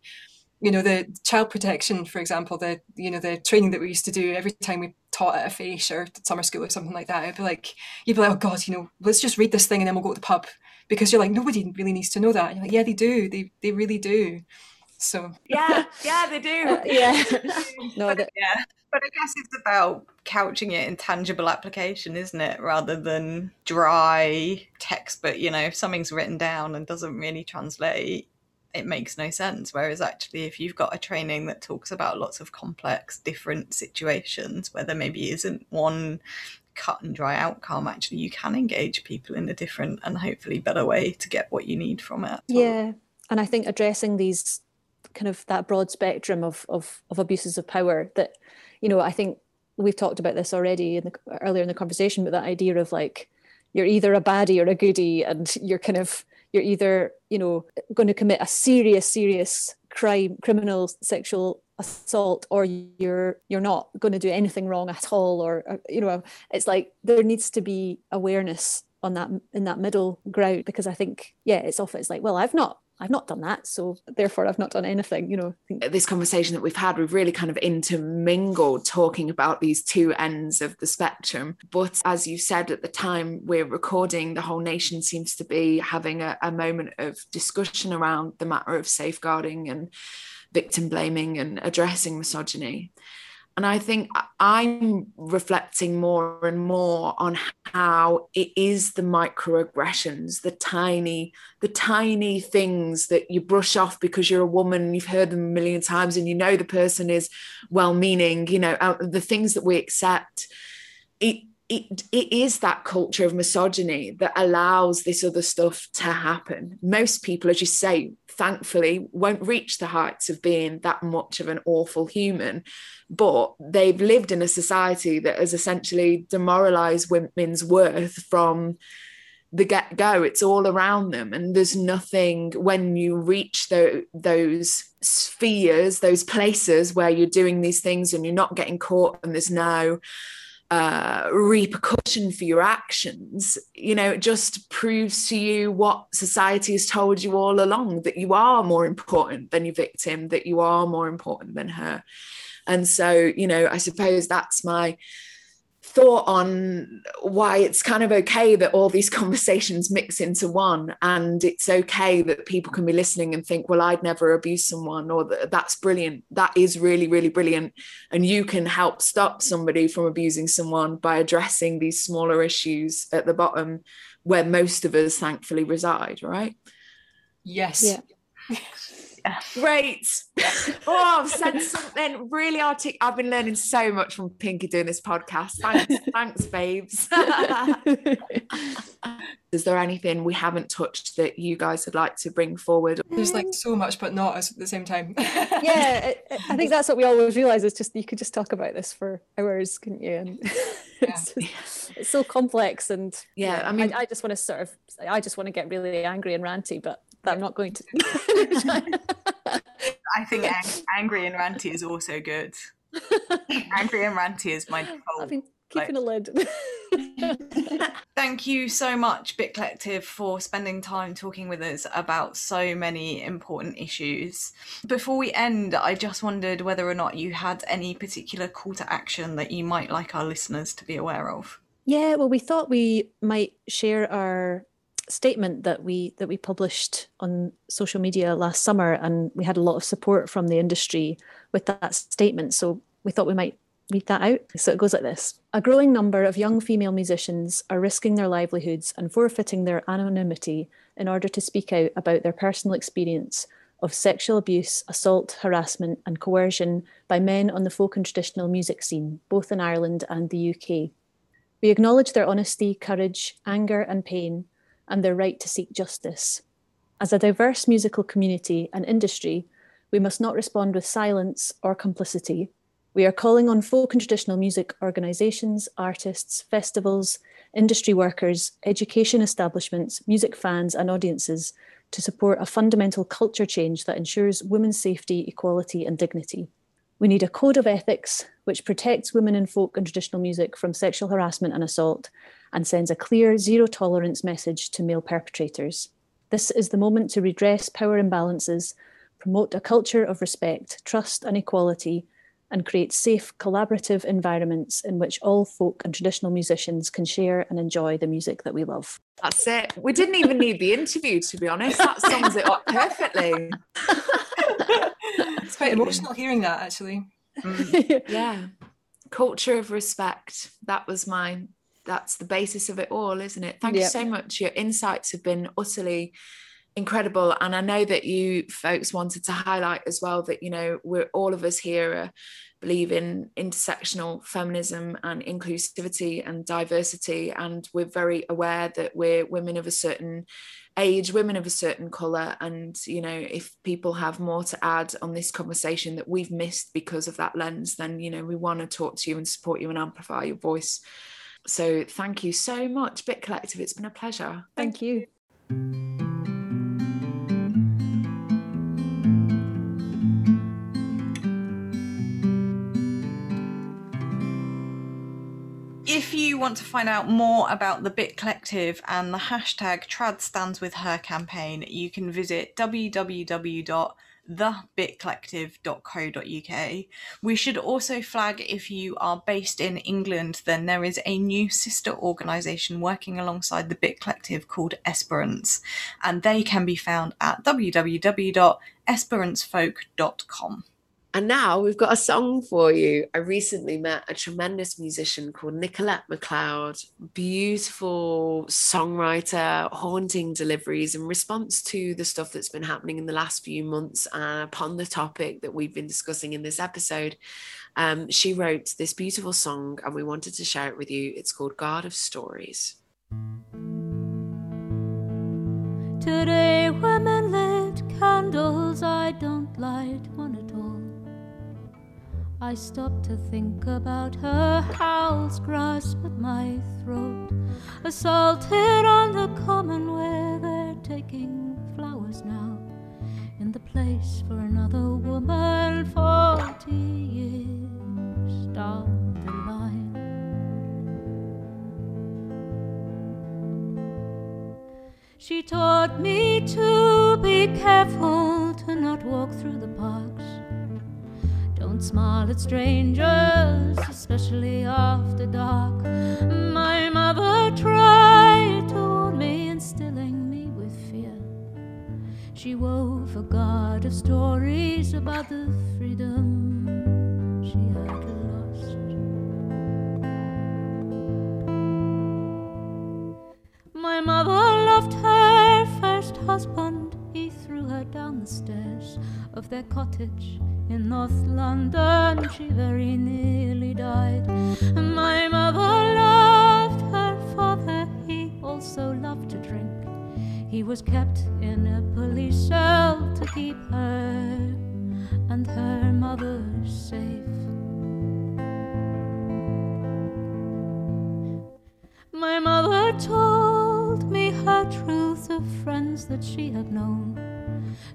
you know the child protection for example the you know the training that we used to do every time we taught at a face or summer school or something like that i'd be like you'd be like oh god you know let's just read this thing and then we'll go to the pub. Because you're like nobody really needs to know that. And you're like yeah they do. They they really do so yeah, yeah, they do. Uh, yeah, no, but, yeah. But I guess it's about couching it in tangible application, isn't it, rather than dry text. But you know, if something's written down and doesn't really translate, it makes no sense. Whereas actually, if you've got a training that talks about lots of complex, different situations where there maybe isn't one cut and dry outcome actually you can engage people in a different and hopefully better way to get what you need from it yeah and i think addressing these kind of that broad spectrum of, of, of abuses of power that, you know, I think we've talked about this already in the, earlier in the conversation, but that idea of like, you're either a baddie or a goodie and you're kind of, you're either, you know, going to commit a serious, serious crime, criminal sexual assault or you're you're not going to do anything wrong at all or, or, you know it's like there needs to be awareness on that in that middle ground because i think yeah it's often it's like well i've not I've not done that, so therefore I've not done anything, you know. This conversation that we've had, we've really kind of intermingled talking about these two ends of the spectrum. But as you said at the time we're recording, the whole nation seems to be having a, a moment of discussion around the matter of safeguarding and victim blaming and addressing misogyny. And I think I'm reflecting more and more on how it is the microaggressions, the tiny, the tiny things that you brush off because you're a woman you've heard them a million times and you know the person is well-meaning. You know uh, the things that we accept. It it, it is that culture of misogyny that allows this other stuff to happen. Most people, as you say, thankfully, won't reach the heights of being that much of an awful human, but they've lived in a society that has essentially demoralized women's worth from the get go. It's all around them, and there's nothing when you reach the, those spheres, those places where you're doing these things and you're not getting caught, and there's no uh, repercussion for your actions, you know, it just proves to you what society has told you all along that you are more important than your victim, that you are more important than her. And so, you know, I suppose that's my thought on why it's kind of okay that all these conversations mix into one and it's okay that people can be listening and think well i'd never abuse someone or that's brilliant. That is really really brilliant. And you can help stop somebody from abusing someone by addressing these smaller issues at the bottom where most of us thankfully reside right? Yes. Yeah Great. oh, I've said something really artic. I've been learning so much from Pinky doing this podcast. Thanks, thanks, babes. Is there anything we haven't touched that you guys would like to bring forward? There's like so much, but not at the same time. yeah, I think that's what we always realize is just you could just talk about this for hours, couldn't you? And it's, just, it's, so complex and yeah, I mean, I, I just want to sort of, I just want to get really angry and ranty, but I'm not going to. I think ang- angry and ranty is also good. angry and ranty is my default. I've been keeping like... a lid. Thank you so much, Bit Collective, for spending time talking with us about so many important issues. Before we end, I just wondered whether or not you had any particular call to action that you might like our listeners to be aware of. Yeah, well, we thought we might share our statement that we that we published on social media last summer and we had a lot of support from the industry with that statement. So we thought we might read that out. So it goes like this. A growing number of young female musicians are risking their livelihoods and forfeiting their anonymity in order to speak out about their personal experience of sexual abuse, assault, harassment, and coercion by men on the folk and traditional music scene, both in Ireland and the UK. We acknowledge their honesty, courage, anger, and pain, and their right to seek justice. As a diverse musical community and industry, we must not respond with silence or complicity. We are calling on folk and traditional music organisations, artists, festivals, industry workers, education establishments, music fans, and audiences to support a fundamental culture change that ensures women's safety, equality, and dignity. We need a code of ethics which protects women in folk and traditional music from sexual harassment and assault and sends a clear zero tolerance message to male perpetrators. This is the moment to redress power imbalances, promote a culture of respect, trust, and equality, and create safe, collaborative environments in which all folk and traditional musicians can share and enjoy the music that we love. That's it. We didn't even need the interview, to be honest. That sums it up perfectly. it's quite emotional hearing that, actually. Mm, yeah. Culture of respect. That was mine that's the basis of it all, isn't it? Thank yep. you so much. Your insights have been utterly incredible and i know that you folks wanted to highlight as well that you know we're all of us here believe in intersectional feminism and inclusivity and diversity and we're very aware that we're women of a certain age women of a certain color and you know if people have more to add on this conversation that we've missed because of that lens then you know we want to talk to you and support you and amplify your voice so thank you so much, Bit Collective. It's been a pleasure. Thank you. If you want to find out more about the Bit Collective and the hashtag Trad Stands With Her campaign, you can visit www.thebitcollective.co.uk. We should also flag if you are based in England, then there is a new sister organisation working alongside the Bit Collective called Esperance, and they can be found at www.esperancefolk.com. And now we've got a song for you. I recently met a tremendous musician called Nicolette McLeod, beautiful songwriter, haunting deliveries in response to the stuff that's been happening in the last few months uh, upon the topic that we've been discussing in this episode. Um, she wrote this beautiful song and we wanted to share it with you. It's called God of Stories. Today, women lit candles, I don't light one at all. I stop to think about her howls grasp at my throat. Assaulted on the common where they're taking flowers now. In the place for another woman, 40 years down the line. She taught me to be careful to not walk through the parks don't smile at strangers, especially after dark. My mother tried to warn me, instilling me with fear. She wove a god of stories about the freedom she had lost. My mother loved her first husband. He threw her down the stairs of their cottage in North London. She very nearly died. My mother loved her father, he also loved to drink. He was kept in a police cell to keep her and her mother safe. My mother told me her truth of friends that she had known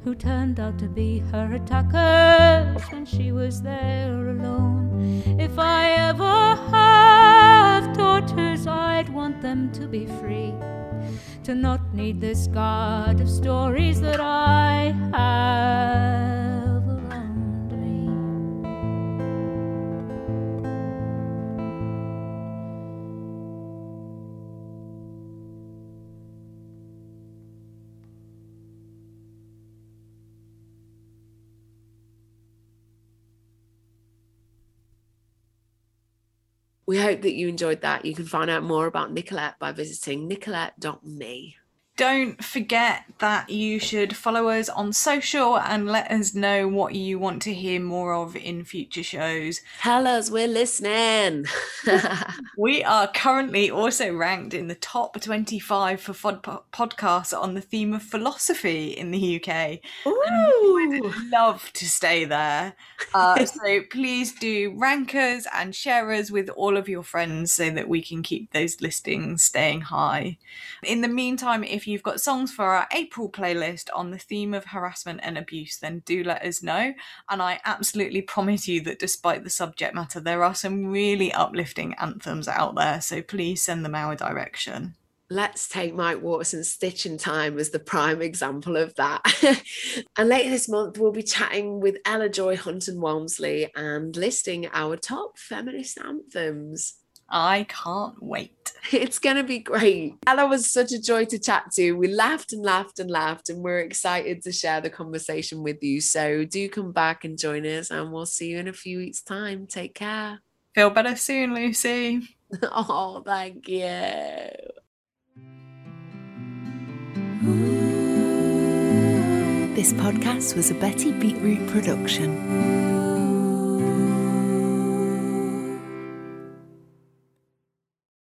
who turned out to be her attackers when she was there alone. If I ever have daughters, I'd want them to be free, to not need this guard of stories that I have We hope that you enjoyed that. You can find out more about Nicolette by visiting nicolette.me. Don't forget that you should follow us on social and let us know what you want to hear more of in future shows. Tell us we're listening. We are currently also ranked in the top 25 for fod- podcasts on the theme of philosophy in the UK. Ooh. Love to stay there. Uh, so please do rank us and share us with all of your friends so that we can keep those listings staying high. In the meantime, if you've got songs for our April playlist on the theme of harassment and abuse, then do let us know. And I absolutely promise you that despite the subject matter, there are some really uplifting anthems out there. So please send them our direction. Let's take Mike Waterson's Stitching Time as the prime example of that. and later this month, we'll be chatting with Ella Joy Hunt and Walmsley and listing our top feminist anthems. I can't wait. It's going to be great. Ella was such a joy to chat to. We laughed and laughed and laughed, and we're excited to share the conversation with you. So do come back and join us, and we'll see you in a few weeks' time. Take care. Feel better soon, Lucy. oh, thank you. This podcast was a Betty Beetroot production.